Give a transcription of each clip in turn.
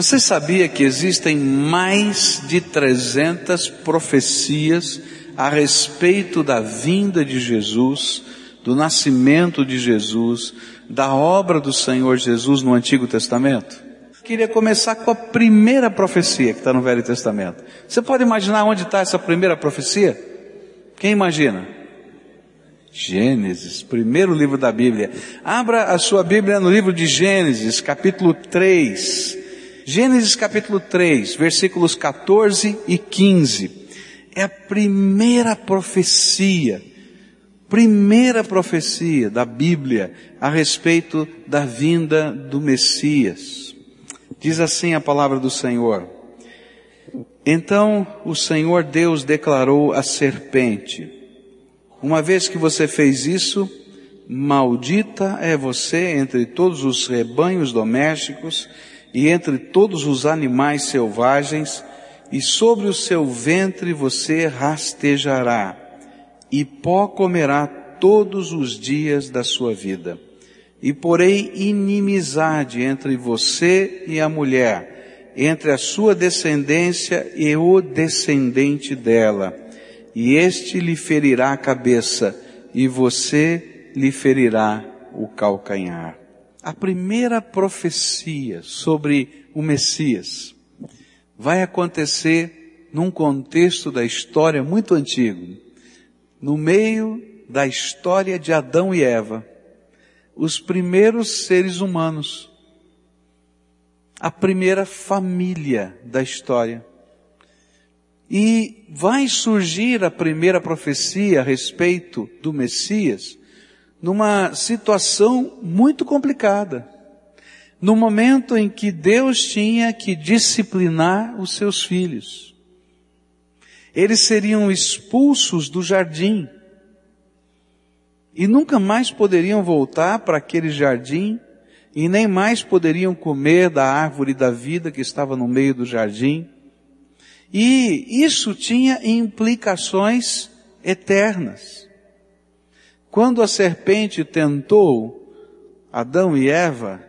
Você sabia que existem mais de 300 profecias a respeito da vinda de Jesus, do nascimento de Jesus, da obra do Senhor Jesus no Antigo Testamento? Queria começar com a primeira profecia que está no Velho Testamento. Você pode imaginar onde está essa primeira profecia? Quem imagina? Gênesis, primeiro livro da Bíblia. Abra a sua Bíblia no livro de Gênesis, capítulo 3. Gênesis capítulo 3, versículos 14 e 15. É a primeira profecia, primeira profecia da Bíblia a respeito da vinda do Messias. Diz assim a palavra do Senhor. Então o Senhor Deus declarou à serpente, uma vez que você fez isso, maldita é você entre todos os rebanhos domésticos e entre todos os animais selvagens, e sobre o seu ventre você rastejará, e pó comerá todos os dias da sua vida. E porei inimizade entre você e a mulher, entre a sua descendência e o descendente dela, e este lhe ferirá a cabeça, e você lhe ferirá o calcanhar a primeira profecia sobre o Messias vai acontecer num contexto da história muito antigo, no meio da história de Adão e Eva, os primeiros seres humanos, a primeira família da história. E vai surgir a primeira profecia a respeito do Messias numa situação muito complicada. No momento em que Deus tinha que disciplinar os seus filhos. Eles seriam expulsos do jardim. E nunca mais poderiam voltar para aquele jardim e nem mais poderiam comer da árvore da vida que estava no meio do jardim. E isso tinha implicações eternas. Quando a serpente tentou Adão e Eva,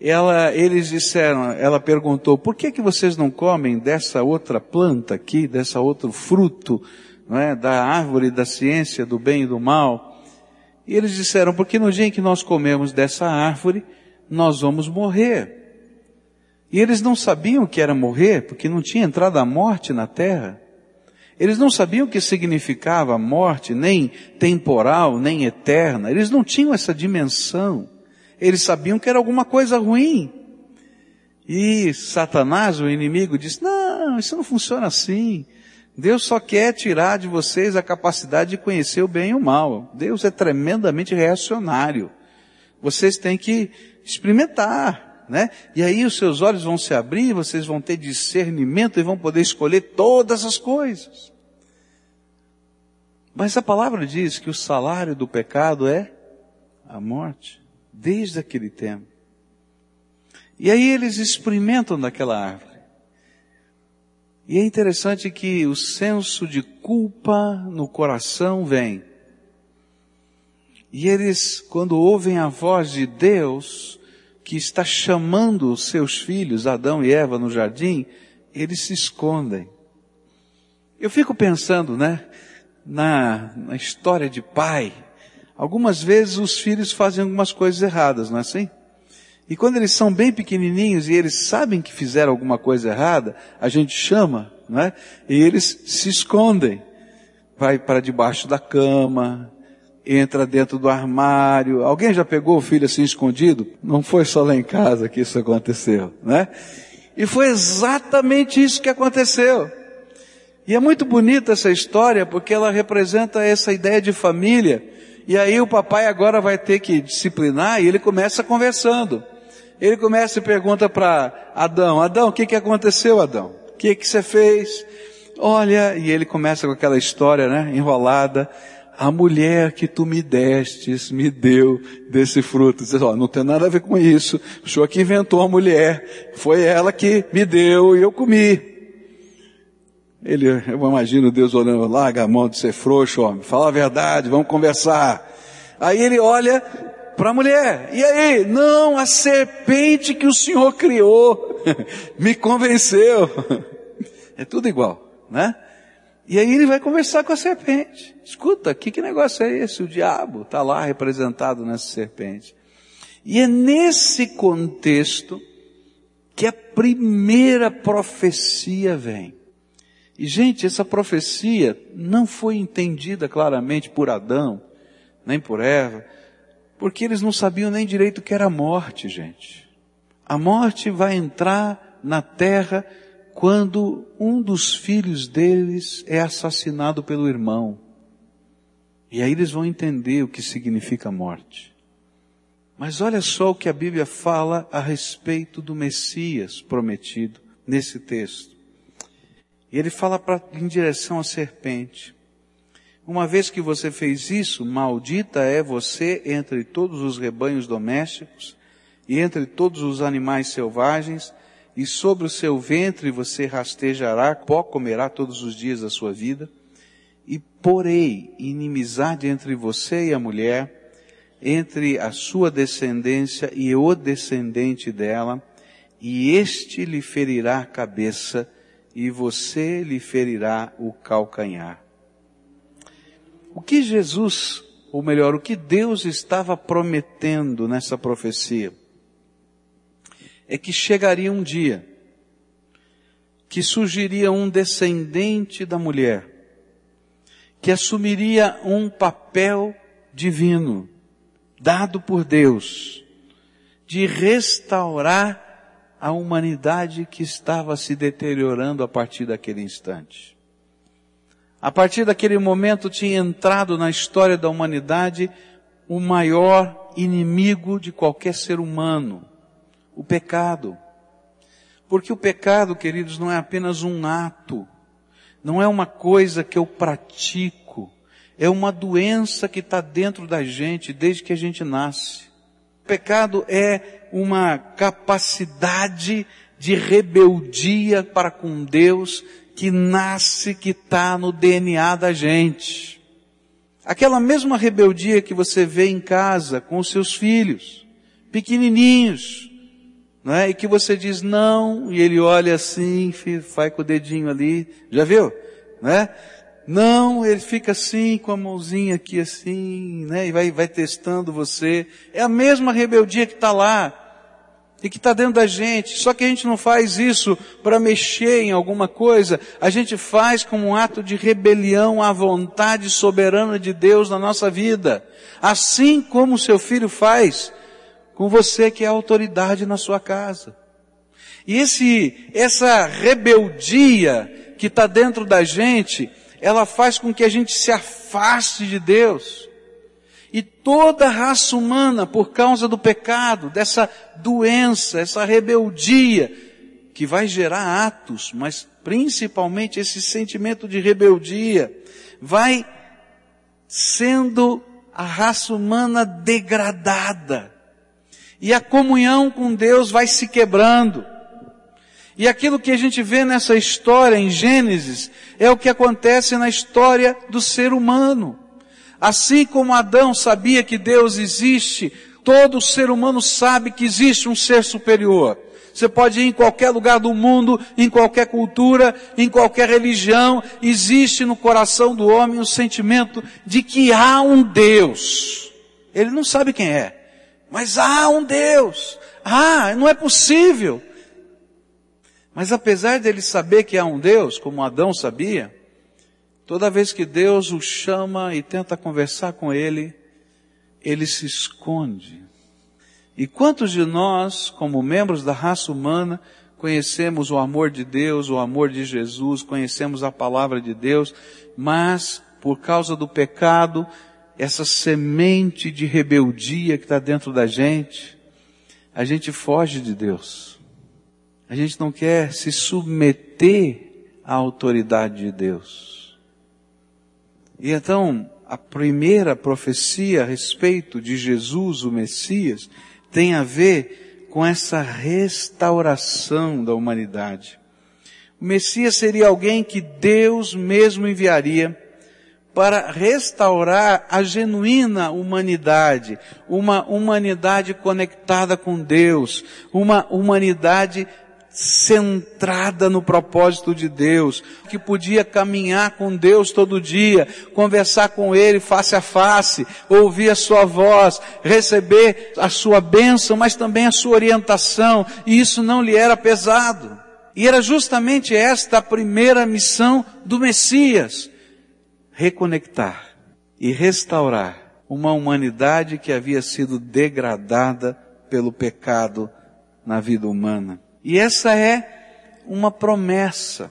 ela, eles disseram, ela perguntou, por que que vocês não comem dessa outra planta aqui, dessa outro fruto, não é, da árvore da ciência do bem e do mal? E eles disseram, porque no dia em que nós comemos dessa árvore, nós vamos morrer. E eles não sabiam o que era morrer, porque não tinha entrado a morte na terra. Eles não sabiam o que significava a morte, nem temporal, nem eterna. Eles não tinham essa dimensão. Eles sabiam que era alguma coisa ruim. E Satanás, o inimigo, disse, não, isso não funciona assim. Deus só quer tirar de vocês a capacidade de conhecer o bem e o mal. Deus é tremendamente reacionário. Vocês têm que experimentar, né? E aí os seus olhos vão se abrir, vocês vão ter discernimento e vão poder escolher todas as coisas. Mas a palavra diz que o salário do pecado é a morte, desde aquele tempo. E aí eles experimentam daquela árvore. E é interessante que o senso de culpa no coração vem. E eles, quando ouvem a voz de Deus, que está chamando os seus filhos, Adão e Eva, no jardim, eles se escondem. Eu fico pensando, né? na, na história de pai, algumas vezes os filhos fazem algumas coisas erradas, não é assim? E quando eles são bem pequenininhos e eles sabem que fizeram alguma coisa errada, a gente chama, não é? E eles se escondem. Vai para debaixo da cama, entra dentro do armário. Alguém já pegou o filho assim escondido? Não foi só lá em casa que isso aconteceu, né? E foi exatamente isso que aconteceu. E é muito bonita essa história porque ela representa essa ideia de família. E aí o papai agora vai ter que disciplinar e ele começa conversando. Ele começa e pergunta para Adão, Adão, o que que aconteceu, Adão? O que que você fez? Olha, e ele começa com aquela história, né, enrolada. A mulher que tu me destes me deu desse fruto. Diz, ó, não tem nada a ver com isso. O senhor que inventou a mulher. Foi ela que me deu e eu comi. Ele, eu imagino Deus olhando, larga a mão de ser frouxo, homem, fala a verdade, vamos conversar. Aí ele olha para a mulher. E aí? Não, a serpente que o Senhor criou me convenceu. É tudo igual, né? E aí ele vai conversar com a serpente. Escuta, que, que negócio é esse? O diabo está lá representado nessa serpente. E é nesse contexto que a primeira profecia vem. E gente, essa profecia não foi entendida claramente por Adão, nem por Eva, porque eles não sabiam nem direito o que era a morte, gente. A morte vai entrar na terra quando um dos filhos deles é assassinado pelo irmão. E aí eles vão entender o que significa morte. Mas olha só o que a Bíblia fala a respeito do Messias prometido nesse texto. E ele fala pra, em direção à serpente. Uma vez que você fez isso, maldita é você entre todos os rebanhos domésticos e entre todos os animais selvagens, e sobre o seu ventre você rastejará, pó comerá todos os dias da sua vida, e porei inimizade entre você e a mulher, entre a sua descendência e o descendente dela, e este lhe ferirá a cabeça, e você lhe ferirá o calcanhar. O que Jesus, ou melhor, o que Deus estava prometendo nessa profecia, é que chegaria um dia que surgiria um descendente da mulher, que assumiria um papel divino, dado por Deus, de restaurar a humanidade que estava se deteriorando a partir daquele instante. A partir daquele momento tinha entrado na história da humanidade o maior inimigo de qualquer ser humano, o pecado. Porque o pecado, queridos, não é apenas um ato, não é uma coisa que eu pratico, é uma doença que está dentro da gente desde que a gente nasce. O pecado é uma capacidade de rebeldia para com Deus que nasce, que está no DNA da gente. Aquela mesma rebeldia que você vê em casa com os seus filhos, pequenininhos, não é? E que você diz não, e ele olha assim, faz com o dedinho ali, já viu? Não é? Não, ele fica assim, com a mãozinha aqui assim, né? E vai, vai testando você. É a mesma rebeldia que está lá e que está dentro da gente. Só que a gente não faz isso para mexer em alguma coisa, a gente faz como um ato de rebelião à vontade soberana de Deus na nossa vida. Assim como seu filho faz com você que é autoridade na sua casa. E esse, essa rebeldia que está dentro da gente, ela faz com que a gente se afaste de Deus. E toda a raça humana, por causa do pecado, dessa doença, essa rebeldia, que vai gerar atos, mas principalmente esse sentimento de rebeldia, vai sendo a raça humana degradada. E a comunhão com Deus vai se quebrando. E aquilo que a gente vê nessa história em Gênesis é o que acontece na história do ser humano. Assim como Adão sabia que Deus existe, todo ser humano sabe que existe um ser superior. Você pode ir em qualquer lugar do mundo, em qualquer cultura, em qualquer religião, existe no coração do homem o sentimento de que há um Deus. Ele não sabe quem é, mas há um Deus. Ah, não é possível. Mas apesar dele saber que há um Deus, como Adão sabia, Toda vez que Deus o chama e tenta conversar com ele, ele se esconde. E quantos de nós, como membros da raça humana, conhecemos o amor de Deus, o amor de Jesus, conhecemos a palavra de Deus, mas por causa do pecado, essa semente de rebeldia que está dentro da gente, a gente foge de Deus. A gente não quer se submeter à autoridade de Deus. E então, a primeira profecia a respeito de Jesus, o Messias, tem a ver com essa restauração da humanidade. O Messias seria alguém que Deus mesmo enviaria para restaurar a genuína humanidade, uma humanidade conectada com Deus, uma humanidade centrada no propósito de Deus, que podia caminhar com Deus todo dia, conversar com Ele face a face, ouvir a Sua voz, receber a Sua bênção, mas também a Sua orientação, e isso não lhe era pesado. E era justamente esta a primeira missão do Messias, reconectar e restaurar uma humanidade que havia sido degradada pelo pecado na vida humana. E essa é uma promessa.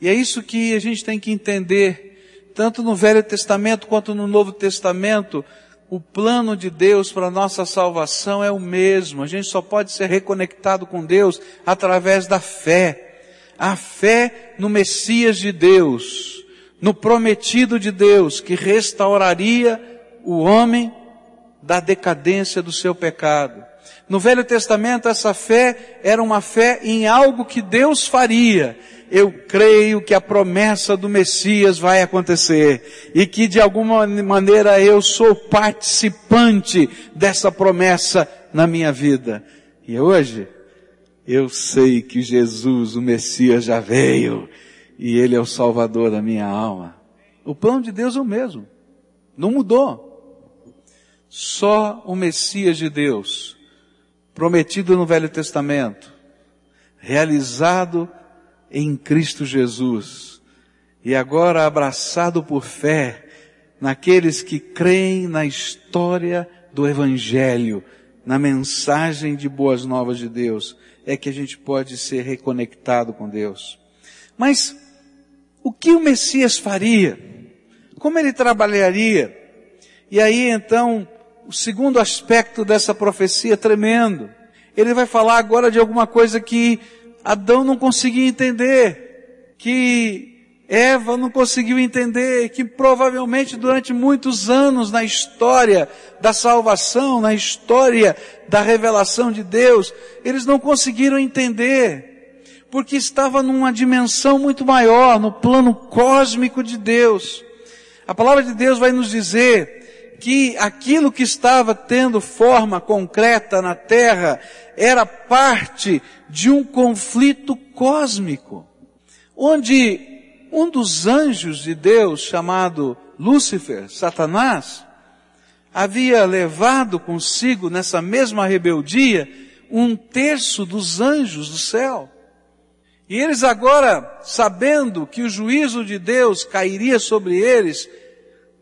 E é isso que a gente tem que entender, tanto no Velho Testamento quanto no Novo Testamento, o plano de Deus para a nossa salvação é o mesmo. A gente só pode ser reconectado com Deus através da fé. A fé no Messias de Deus, no prometido de Deus, que restauraria o homem da decadência do seu pecado. No Velho Testamento, essa fé era uma fé em algo que Deus faria. Eu creio que a promessa do Messias vai acontecer e que de alguma maneira eu sou participante dessa promessa na minha vida. E hoje, eu sei que Jesus, o Messias, já veio e Ele é o Salvador da minha alma. O plano de Deus é o mesmo. Não mudou. Só o Messias de Deus prometido no Velho Testamento, realizado em Cristo Jesus e agora abraçado por fé naqueles que creem na história do Evangelho, na mensagem de boas novas de Deus, é que a gente pode ser reconectado com Deus. Mas o que o Messias faria? Como ele trabalharia? E aí então o segundo aspecto dessa profecia tremendo. Ele vai falar agora de alguma coisa que Adão não conseguia entender, que Eva não conseguiu entender, que provavelmente durante muitos anos na história da salvação, na história da revelação de Deus, eles não conseguiram entender, porque estava numa dimensão muito maior, no plano cósmico de Deus. A palavra de Deus vai nos dizer que aquilo que estava tendo forma concreta na terra era parte de um conflito cósmico, onde um dos anjos de Deus, chamado Lúcifer, Satanás, havia levado consigo nessa mesma rebeldia um terço dos anjos do céu. E eles agora, sabendo que o juízo de Deus cairia sobre eles,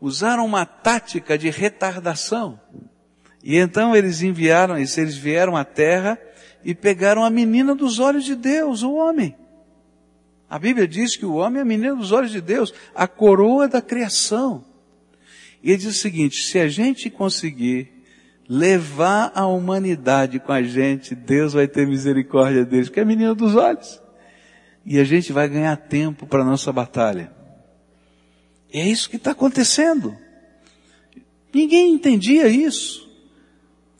usaram uma tática de retardação. E então eles enviaram, eles vieram à terra e pegaram a menina dos olhos de Deus, o homem. A Bíblia diz que o homem é a menina dos olhos de Deus, a coroa da criação. E ele diz o seguinte, se a gente conseguir levar a humanidade com a gente, Deus vai ter misericórdia deles, porque é a menina dos olhos. E a gente vai ganhar tempo para a nossa batalha. E é isso que está acontecendo. Ninguém entendia isso.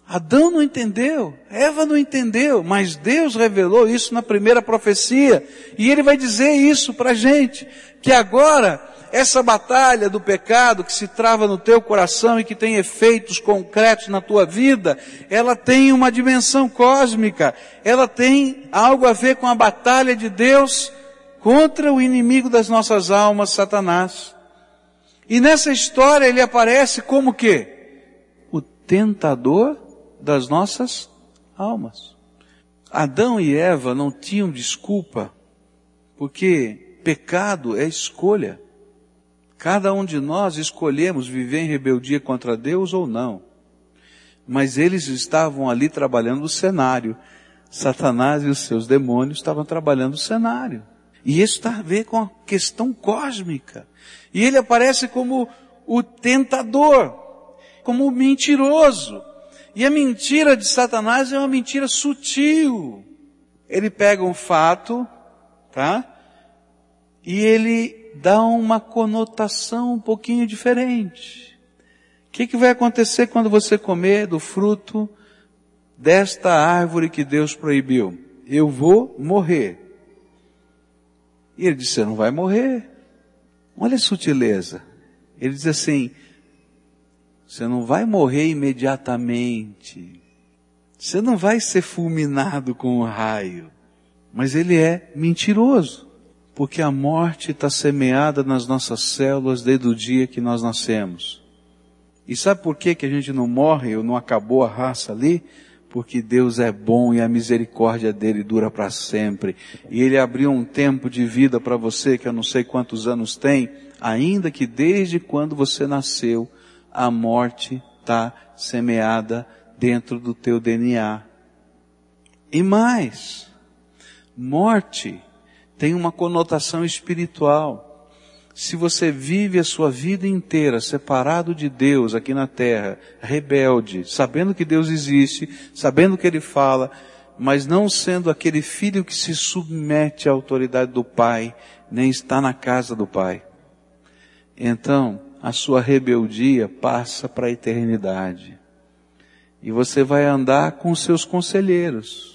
Adão não entendeu, Eva não entendeu, mas Deus revelou isso na primeira profecia. E Ele vai dizer isso para a gente, que agora essa batalha do pecado que se trava no teu coração e que tem efeitos concretos na tua vida, ela tem uma dimensão cósmica, ela tem algo a ver com a batalha de Deus contra o inimigo das nossas almas, Satanás. E nessa história ele aparece como que? O tentador das nossas almas. Adão e Eva não tinham desculpa, porque pecado é escolha. Cada um de nós escolhemos viver em rebeldia contra Deus ou não. Mas eles estavam ali trabalhando o cenário. Satanás e os seus demônios estavam trabalhando o cenário. E isso está a ver com a questão cósmica. E ele aparece como o tentador, como o mentiroso. E a mentira de Satanás é uma mentira sutil. Ele pega um fato, tá? E ele dá uma conotação um pouquinho diferente. O que, que vai acontecer quando você comer do fruto desta árvore que Deus proibiu? Eu vou morrer. E ele disse, você não vai morrer. Olha a sutileza. Ele diz assim: você não vai morrer imediatamente. Você não vai ser fulminado com um raio. Mas ele é mentiroso. Porque a morte está semeada nas nossas células desde o dia que nós nascemos. E sabe por que, que a gente não morre ou não acabou a raça ali? Porque Deus é bom e a misericórdia dele dura para sempre. E ele abriu um tempo de vida para você que eu não sei quantos anos tem, ainda que desde quando você nasceu, a morte está semeada dentro do teu DNA. E mais, morte tem uma conotação espiritual. Se você vive a sua vida inteira separado de Deus aqui na terra, rebelde, sabendo que Deus existe, sabendo que Ele fala, mas não sendo aquele filho que se submete à autoridade do Pai, nem está na casa do Pai. Então, a sua rebeldia passa para a eternidade. E você vai andar com seus conselheiros.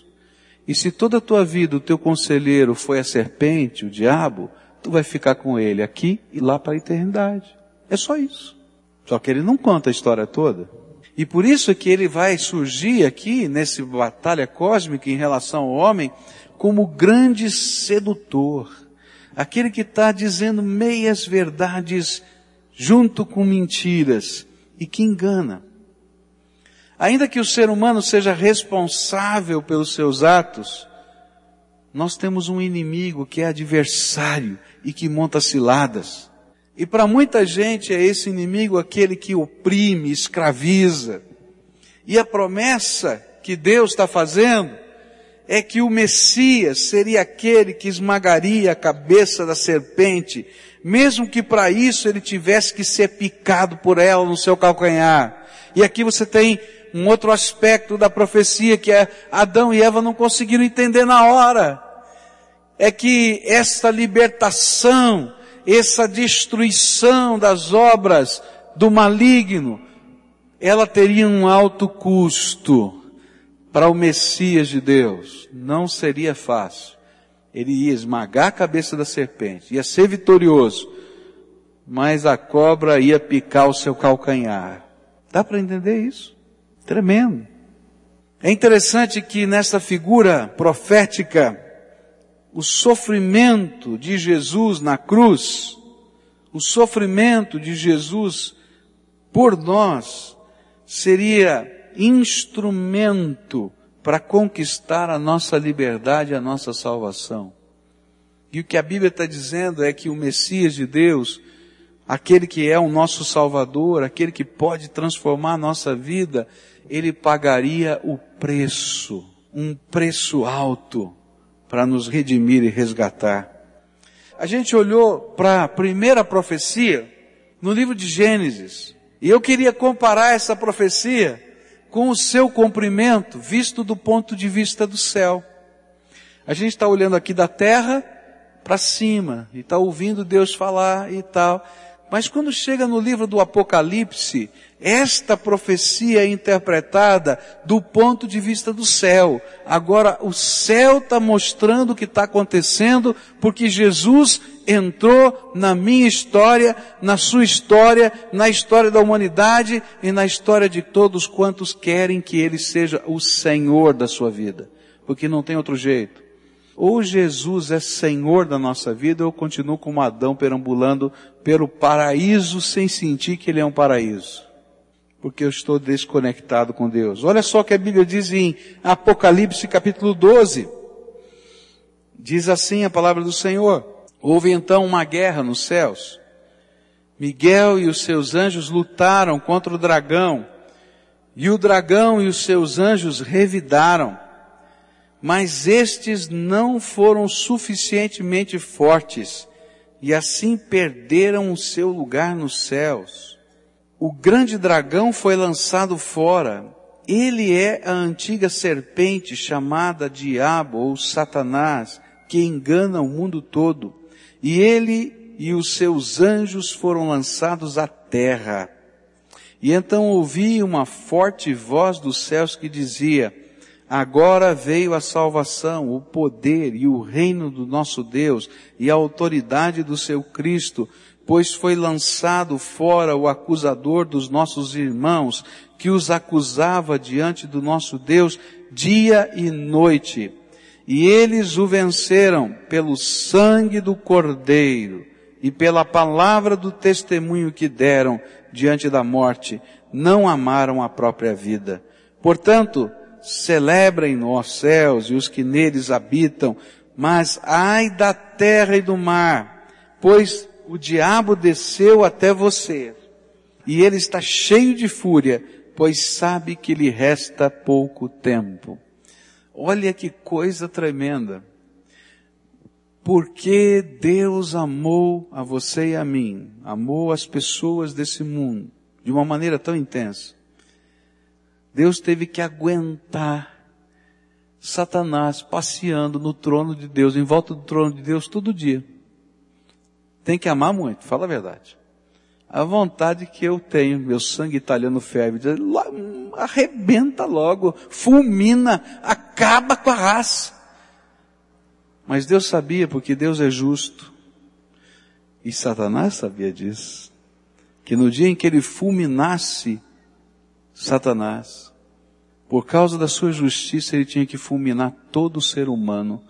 E se toda a tua vida o teu conselheiro foi a serpente, o diabo, tu vai ficar com ele aqui e lá para a eternidade. É só isso. Só que ele não conta a história toda. E por isso é que ele vai surgir aqui, nessa batalha cósmica em relação ao homem, como grande sedutor. Aquele que está dizendo meias verdades junto com mentiras e que engana. Ainda que o ser humano seja responsável pelos seus atos, nós temos um inimigo que é adversário e que monta ciladas. E para muita gente é esse inimigo aquele que oprime, escraviza. E a promessa que Deus está fazendo é que o Messias seria aquele que esmagaria a cabeça da serpente mesmo que para isso ele tivesse que ser picado por ela no seu calcanhar. E aqui você tem um outro aspecto da profecia que é Adão e Eva não conseguiram entender na hora. É que essa libertação, essa destruição das obras do maligno, ela teria um alto custo para o Messias de Deus. Não seria fácil ele ia esmagar a cabeça da serpente, ia ser vitorioso, mas a cobra ia picar o seu calcanhar. Dá para entender isso? Tremendo. É interessante que nessa figura profética, o sofrimento de Jesus na cruz, o sofrimento de Jesus por nós, seria instrumento para conquistar a nossa liberdade, a nossa salvação. E o que a Bíblia está dizendo é que o Messias de Deus, aquele que é o nosso Salvador, aquele que pode transformar a nossa vida, ele pagaria o preço, um preço alto, para nos redimir e resgatar. A gente olhou para a primeira profecia no livro de Gênesis, e eu queria comparar essa profecia com o seu cumprimento visto do ponto de vista do céu. A gente está olhando aqui da terra para cima e está ouvindo Deus falar e tal. Mas quando chega no livro do Apocalipse, esta profecia é interpretada do ponto de vista do céu. Agora, o céu está mostrando o que está acontecendo, porque Jesus entrou na minha história, na sua história, na história da humanidade e na história de todos quantos querem que Ele seja o Senhor da sua vida. Porque não tem outro jeito. Ou Jesus é Senhor da nossa vida, ou eu continuo como Adão perambulando pelo paraíso sem sentir que ele é um paraíso. Porque eu estou desconectado com Deus. Olha só o que a Bíblia diz em Apocalipse capítulo 12. Diz assim a palavra do Senhor. Houve então uma guerra nos céus. Miguel e os seus anjos lutaram contra o dragão. E o dragão e os seus anjos revidaram mas estes não foram suficientemente fortes e assim perderam o seu lugar nos céus. O grande dragão foi lançado fora. Ele é a antiga serpente chamada Diabo ou Satanás, que engana o mundo todo. E ele e os seus anjos foram lançados à terra. E então ouvi uma forte voz dos céus que dizia, Agora veio a salvação, o poder e o reino do nosso Deus e a autoridade do seu Cristo, pois foi lançado fora o acusador dos nossos irmãos, que os acusava diante do nosso Deus dia e noite. E eles o venceram pelo sangue do Cordeiro e pela palavra do testemunho que deram diante da morte, não amaram a própria vida. Portanto, celebrem os céus e os que neles habitam, mas ai da terra e do mar, pois o diabo desceu até você, e ele está cheio de fúria, pois sabe que lhe resta pouco tempo. Olha que coisa tremenda. Porque Deus amou a você e a mim, amou as pessoas desse mundo de uma maneira tão intensa. Deus teve que aguentar Satanás passeando no trono de Deus, em volta do trono de Deus todo dia. Tem que amar muito, fala a verdade. A vontade que eu tenho, meu sangue italiano ferve, arrebenta logo, fulmina, acaba com a raça. Mas Deus sabia, porque Deus é justo. E Satanás sabia disso. Que no dia em que ele fulminasse Satanás, por causa da sua justiça, ele tinha que fulminar todo ser humano,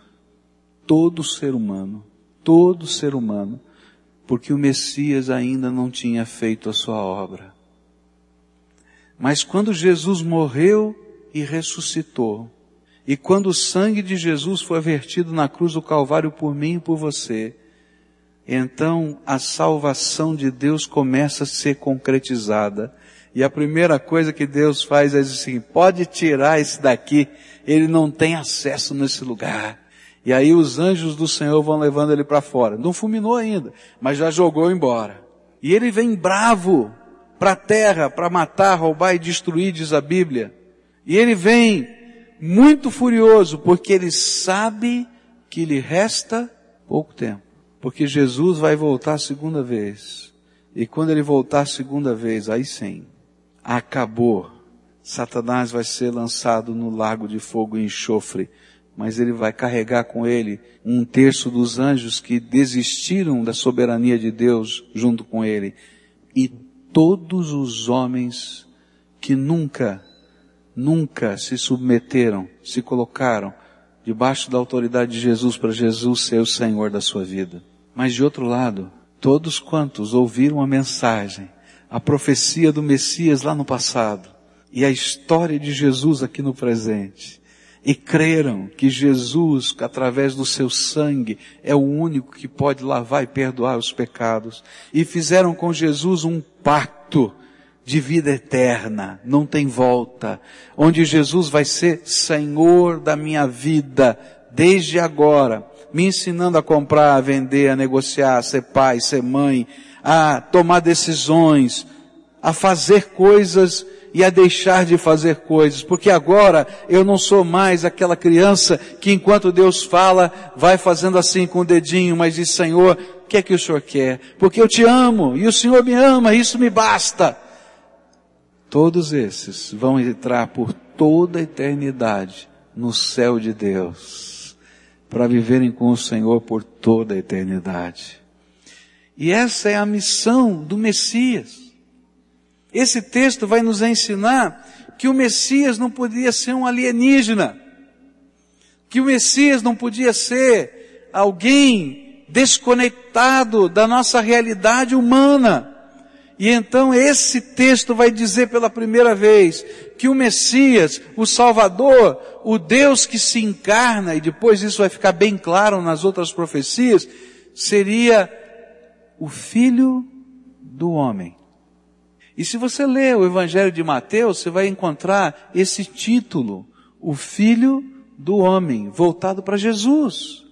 todo ser humano, todo ser humano, porque o Messias ainda não tinha feito a sua obra. Mas quando Jesus morreu e ressuscitou, e quando o sangue de Jesus foi vertido na cruz do Calvário por mim e por você, então a salvação de Deus começa a ser concretizada. E a primeira coisa que Deus faz é assim, pode tirar esse daqui, ele não tem acesso nesse lugar. E aí os anjos do Senhor vão levando ele para fora. Não fulminou ainda, mas já jogou embora. E ele vem bravo para a terra para matar, roubar e destruir, diz a Bíblia. E ele vem muito furioso porque ele sabe que lhe resta pouco tempo. Porque Jesus vai voltar a segunda vez. E quando ele voltar a segunda vez, aí sim, acabou. Satanás vai ser lançado no lago de fogo e enxofre mas ele vai carregar com ele um terço dos anjos que desistiram da soberania de Deus junto com ele. E todos os homens que nunca, nunca se submeteram, se colocaram debaixo da autoridade de Jesus para Jesus ser o Senhor da sua vida. Mas de outro lado, todos quantos ouviram a mensagem, a profecia do Messias lá no passado e a história de Jesus aqui no presente, e creram que Jesus, através do seu sangue, é o único que pode lavar e perdoar os pecados, e fizeram com Jesus um pacto de vida eterna, não tem volta, onde Jesus vai ser Senhor da minha vida, desde agora, me ensinando a comprar, a vender, a negociar, a ser pai, ser mãe, a tomar decisões, a fazer coisas e a deixar de fazer coisas, porque agora eu não sou mais aquela criança que enquanto Deus fala, vai fazendo assim com o dedinho, mas diz, Senhor, o que é que o Senhor quer? Porque eu te amo e o Senhor me ama, isso me basta. Todos esses vão entrar por toda a eternidade no céu de Deus, para viverem com o Senhor por toda a eternidade. E essa é a missão do Messias. Esse texto vai nos ensinar que o Messias não podia ser um alienígena, que o Messias não podia ser alguém desconectado da nossa realidade humana. E então esse texto vai dizer pela primeira vez que o Messias, o Salvador, o Deus que se encarna, e depois isso vai ficar bem claro nas outras profecias, seria o Filho do Homem. E se você ler o Evangelho de Mateus, você vai encontrar esse título, o Filho do Homem, voltado para Jesus.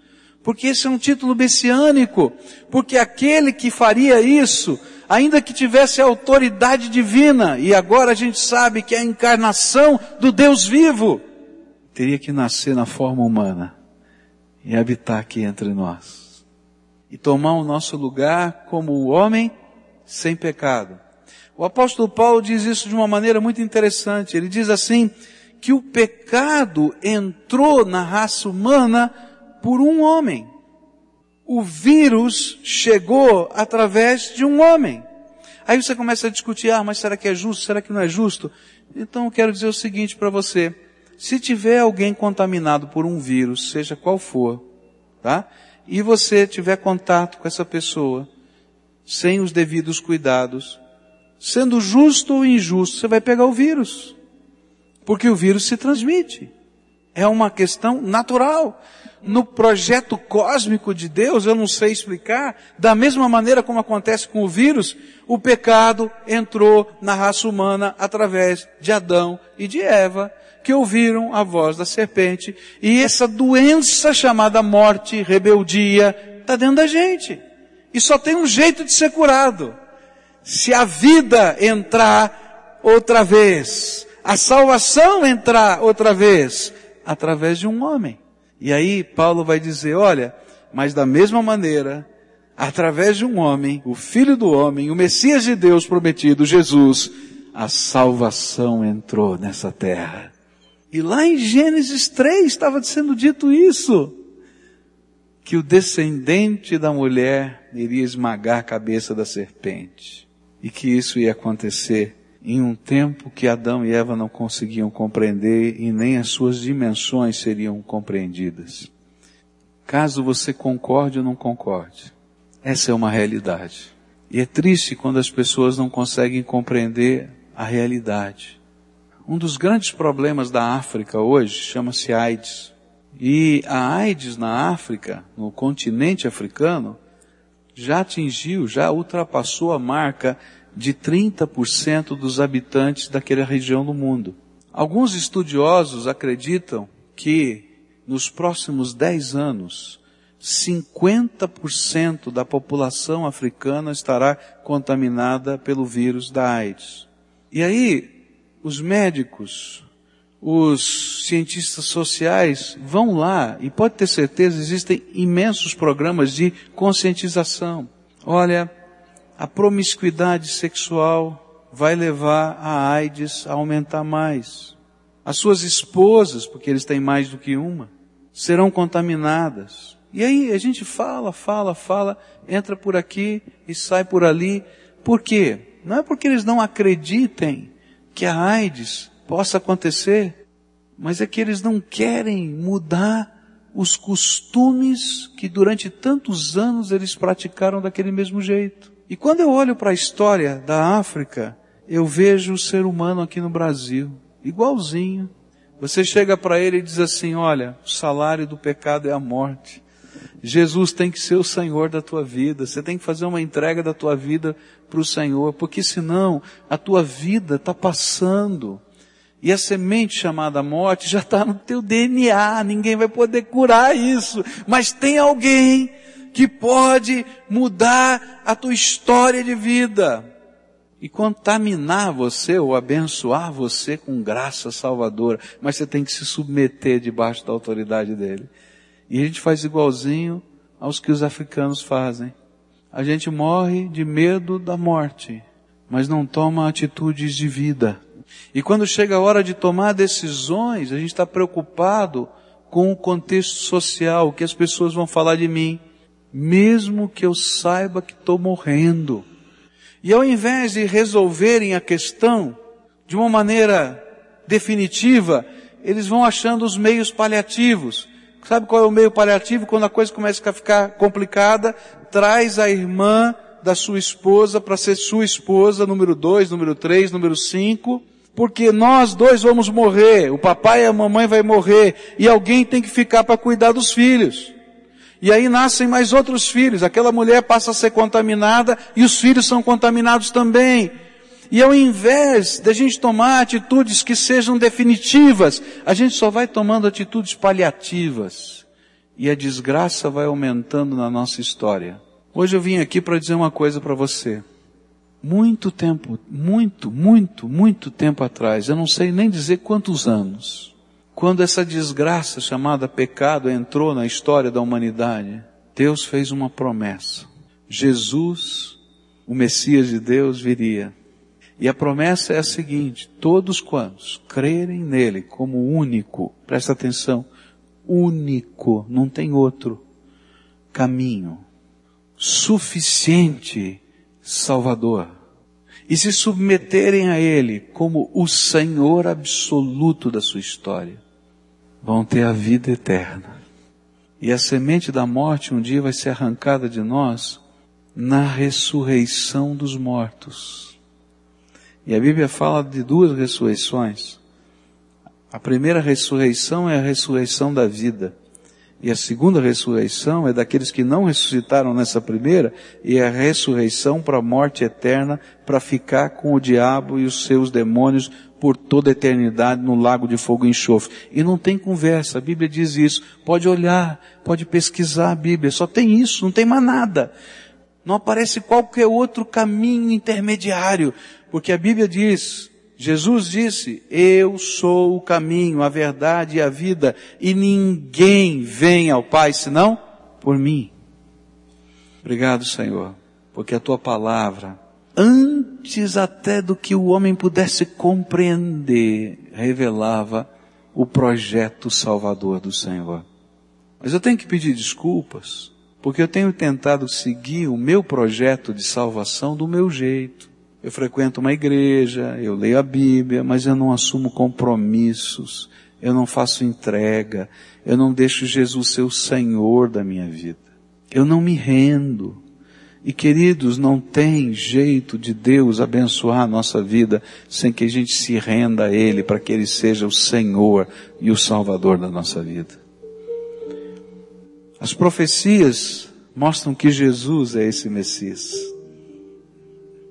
Porque esse é um título messiânico, porque aquele que faria isso, ainda que tivesse autoridade divina, e agora a gente sabe que é a encarnação do Deus vivo, teria que nascer na forma humana e habitar aqui entre nós. E tomar o nosso lugar como o homem sem pecado o apóstolo Paulo diz isso de uma maneira muito interessante. Ele diz assim, que o pecado entrou na raça humana por um homem. o vírus chegou através de um homem. Aí você começa a discutir, ah, mas será que é justo? Será que não é justo? Então eu quero dizer o seguinte para você. Se tiver alguém contaminado por um vírus, seja qual for, tá? E você tiver contato com essa pessoa, sem os devidos cuidados, sendo justo ou injusto, você vai pegar o vírus. Porque o vírus se transmite. É uma questão natural. No projeto cósmico de Deus, eu não sei explicar, da mesma maneira como acontece com o vírus, o pecado entrou na raça humana através de Adão e de Eva, que ouviram a voz da serpente, e essa doença chamada morte, rebeldia, está dentro da gente. E só tem um jeito de ser curado. Se a vida entrar outra vez, a salvação entrar outra vez, através de um homem. E aí Paulo vai dizer, olha, mas da mesma maneira, através de um homem, o Filho do homem, o Messias de Deus prometido, Jesus, a salvação entrou nessa terra. E lá em Gênesis 3 estava sendo dito isso, que o descendente da mulher iria esmagar a cabeça da serpente. E que isso ia acontecer em um tempo que Adão e Eva não conseguiam compreender e nem as suas dimensões seriam compreendidas. Caso você concorde ou não concorde, essa é uma realidade. E é triste quando as pessoas não conseguem compreender a realidade. Um dos grandes problemas da África hoje chama-se AIDS. E a AIDS na África, no continente africano, já atingiu, já ultrapassou a marca de 30% dos habitantes daquela região do mundo. Alguns estudiosos acreditam que nos próximos 10 anos, 50% da população africana estará contaminada pelo vírus da AIDS. E aí, os médicos, os cientistas sociais vão lá e pode ter certeza existem imensos programas de conscientização. Olha, a promiscuidade sexual vai levar a AIDS a aumentar mais. As suas esposas, porque eles têm mais do que uma, serão contaminadas. E aí a gente fala, fala, fala, entra por aqui e sai por ali. Por quê? Não é porque eles não acreditem que a AIDS possa acontecer, mas é que eles não querem mudar os costumes que durante tantos anos eles praticaram daquele mesmo jeito. E quando eu olho para a história da África, eu vejo o ser humano aqui no Brasil, igualzinho. Você chega para ele e diz assim: olha, o salário do pecado é a morte. Jesus tem que ser o Senhor da tua vida. Você tem que fazer uma entrega da tua vida para o Senhor, porque senão a tua vida está passando. E a semente chamada morte já está no teu DNA, ninguém vai poder curar isso. Mas tem alguém que pode mudar a tua história de vida e contaminar você ou abençoar você com graça salvadora, mas você tem que se submeter debaixo da autoridade dele. E a gente faz igualzinho aos que os africanos fazem. A gente morre de medo da morte, mas não toma atitudes de vida. E quando chega a hora de tomar decisões, a gente está preocupado com o contexto social, o que as pessoas vão falar de mim mesmo que eu saiba que estou morrendo. E ao invés de resolverem a questão de uma maneira definitiva, eles vão achando os meios paliativos. Sabe qual é o meio paliativo? Quando a coisa começa a ficar complicada, traz a irmã da sua esposa para ser sua esposa, número dois, número três, número cinco, porque nós dois vamos morrer, o papai e a mamãe vai morrer, e alguém tem que ficar para cuidar dos filhos. E aí nascem mais outros filhos. Aquela mulher passa a ser contaminada e os filhos são contaminados também. E ao invés de a gente tomar atitudes que sejam definitivas, a gente só vai tomando atitudes paliativas. E a desgraça vai aumentando na nossa história. Hoje eu vim aqui para dizer uma coisa para você. Muito tempo, muito, muito, muito tempo atrás, eu não sei nem dizer quantos anos, quando essa desgraça chamada pecado entrou na história da humanidade, Deus fez uma promessa. Jesus, o Messias de Deus, viria. E a promessa é a seguinte: todos quantos crerem nele como único, presta atenção, único, não tem outro, caminho, suficiente Salvador, e se submeterem a Ele como o Senhor absoluto da sua história, vão ter a vida eterna. E a semente da morte um dia vai ser arrancada de nós na ressurreição dos mortos. E a Bíblia fala de duas ressurreições. A primeira ressurreição é a ressurreição da vida. E a segunda ressurreição é daqueles que não ressuscitaram nessa primeira, e é a ressurreição para a morte eterna, para ficar com o diabo e os seus demônios por toda a eternidade no lago de fogo e enxofre. E não tem conversa, a Bíblia diz isso. Pode olhar, pode pesquisar a Bíblia, só tem isso, não tem mais nada. Não aparece qualquer outro caminho intermediário, porque a Bíblia diz, Jesus disse, eu sou o caminho, a verdade e a vida, e ninguém vem ao Pai senão por mim. Obrigado, Senhor, porque a tua palavra, antes até do que o homem pudesse compreender, revelava o projeto salvador do Senhor. Mas eu tenho que pedir desculpas, porque eu tenho tentado seguir o meu projeto de salvação do meu jeito. Eu frequento uma igreja, eu leio a Bíblia, mas eu não assumo compromissos, eu não faço entrega, eu não deixo Jesus ser o Senhor da minha vida. Eu não me rendo. E queridos, não tem jeito de Deus abençoar a nossa vida sem que a gente se renda a Ele para que Ele seja o Senhor e o Salvador da nossa vida. As profecias mostram que Jesus é esse Messias.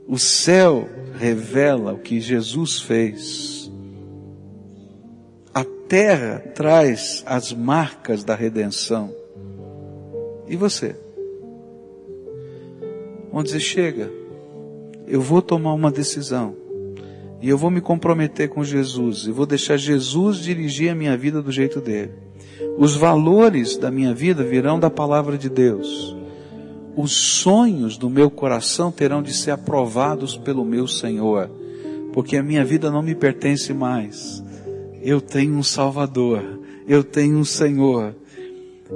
O céu revela o que Jesus fez. A terra traz as marcas da redenção. E você? Onde você chega? Eu vou tomar uma decisão. E eu vou me comprometer com Jesus. E vou deixar Jesus dirigir a minha vida do jeito dele. Os valores da minha vida virão da palavra de Deus os sonhos do meu coração terão de ser aprovados pelo meu Senhor, porque a minha vida não me pertence mais. Eu tenho um Salvador, eu tenho um Senhor,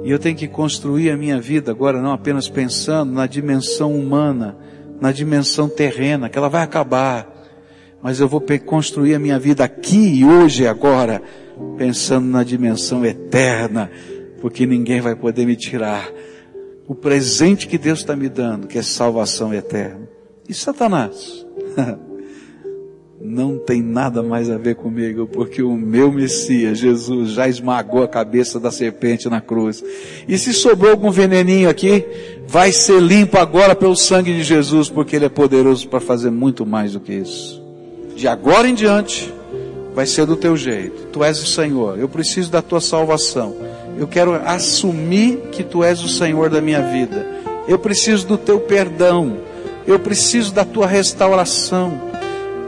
e eu tenho que construir a minha vida agora não apenas pensando na dimensão humana, na dimensão terrena, que ela vai acabar, mas eu vou construir a minha vida aqui hoje e agora, pensando na dimensão eterna, porque ninguém vai poder me tirar o presente que Deus está me dando, que é salvação eterna. E Satanás? Não tem nada mais a ver comigo, porque o meu Messias, Jesus, já esmagou a cabeça da serpente na cruz. E se sobrou algum veneninho aqui, vai ser limpo agora pelo sangue de Jesus, porque Ele é poderoso para fazer muito mais do que isso. De agora em diante, vai ser do teu jeito. Tu és o Senhor, eu preciso da tua salvação eu quero assumir que tu és o Senhor da minha vida. Eu preciso do teu perdão. Eu preciso da tua restauração.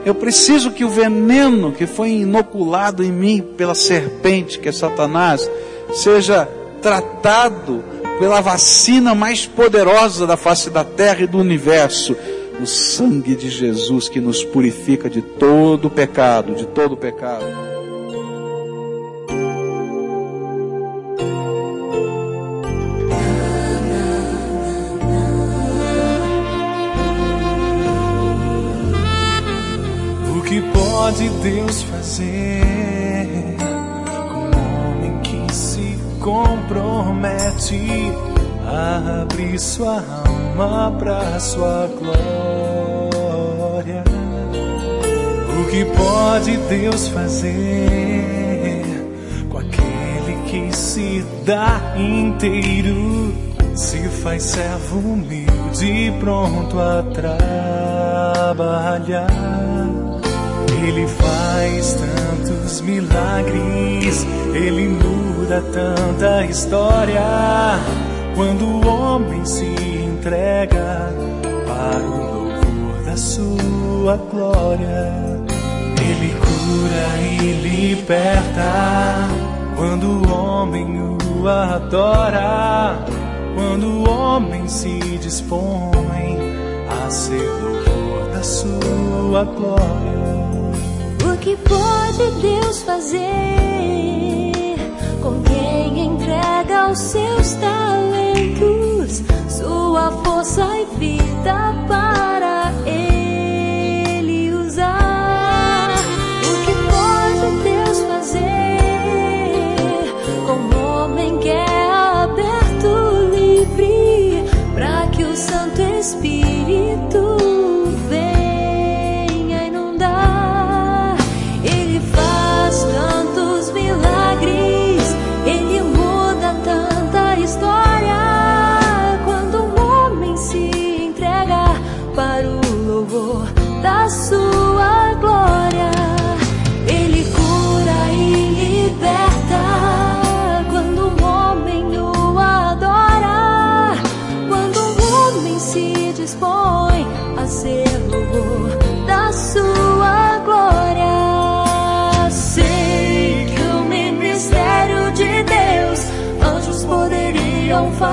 Eu preciso que o veneno que foi inoculado em mim pela serpente, que é Satanás, seja tratado pela vacina mais poderosa da face da terra e do universo, o sangue de Jesus que nos purifica de todo pecado, de todo pecado. pode Deus fazer com um homem que se compromete a abrir sua alma para sua glória? O que pode Deus fazer com aquele que se dá inteiro? Se faz servo humilde, pronto a trabalhar. Ele faz tantos milagres, ele muda tanta história. Quando o homem se entrega para o louvor da sua glória, ele cura e liberta. Quando o homem o adora, quando o homem se dispõe a ser louvor da sua glória que pode Deus fazer com quem entrega os seus talentos? sai vida para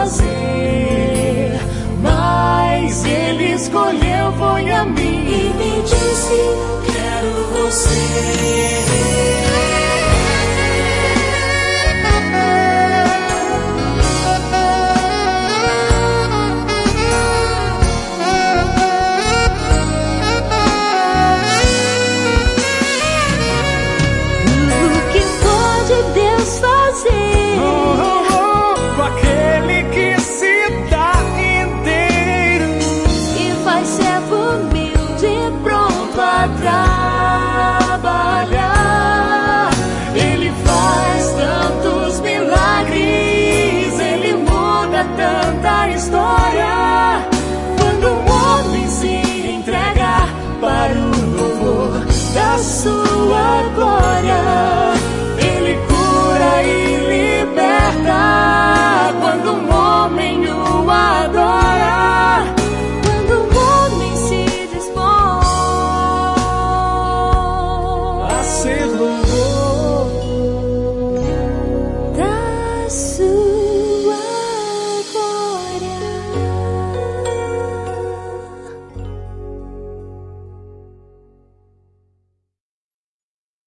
fazer. Mas ele escolheu, foi a mim e me disse: Quero você.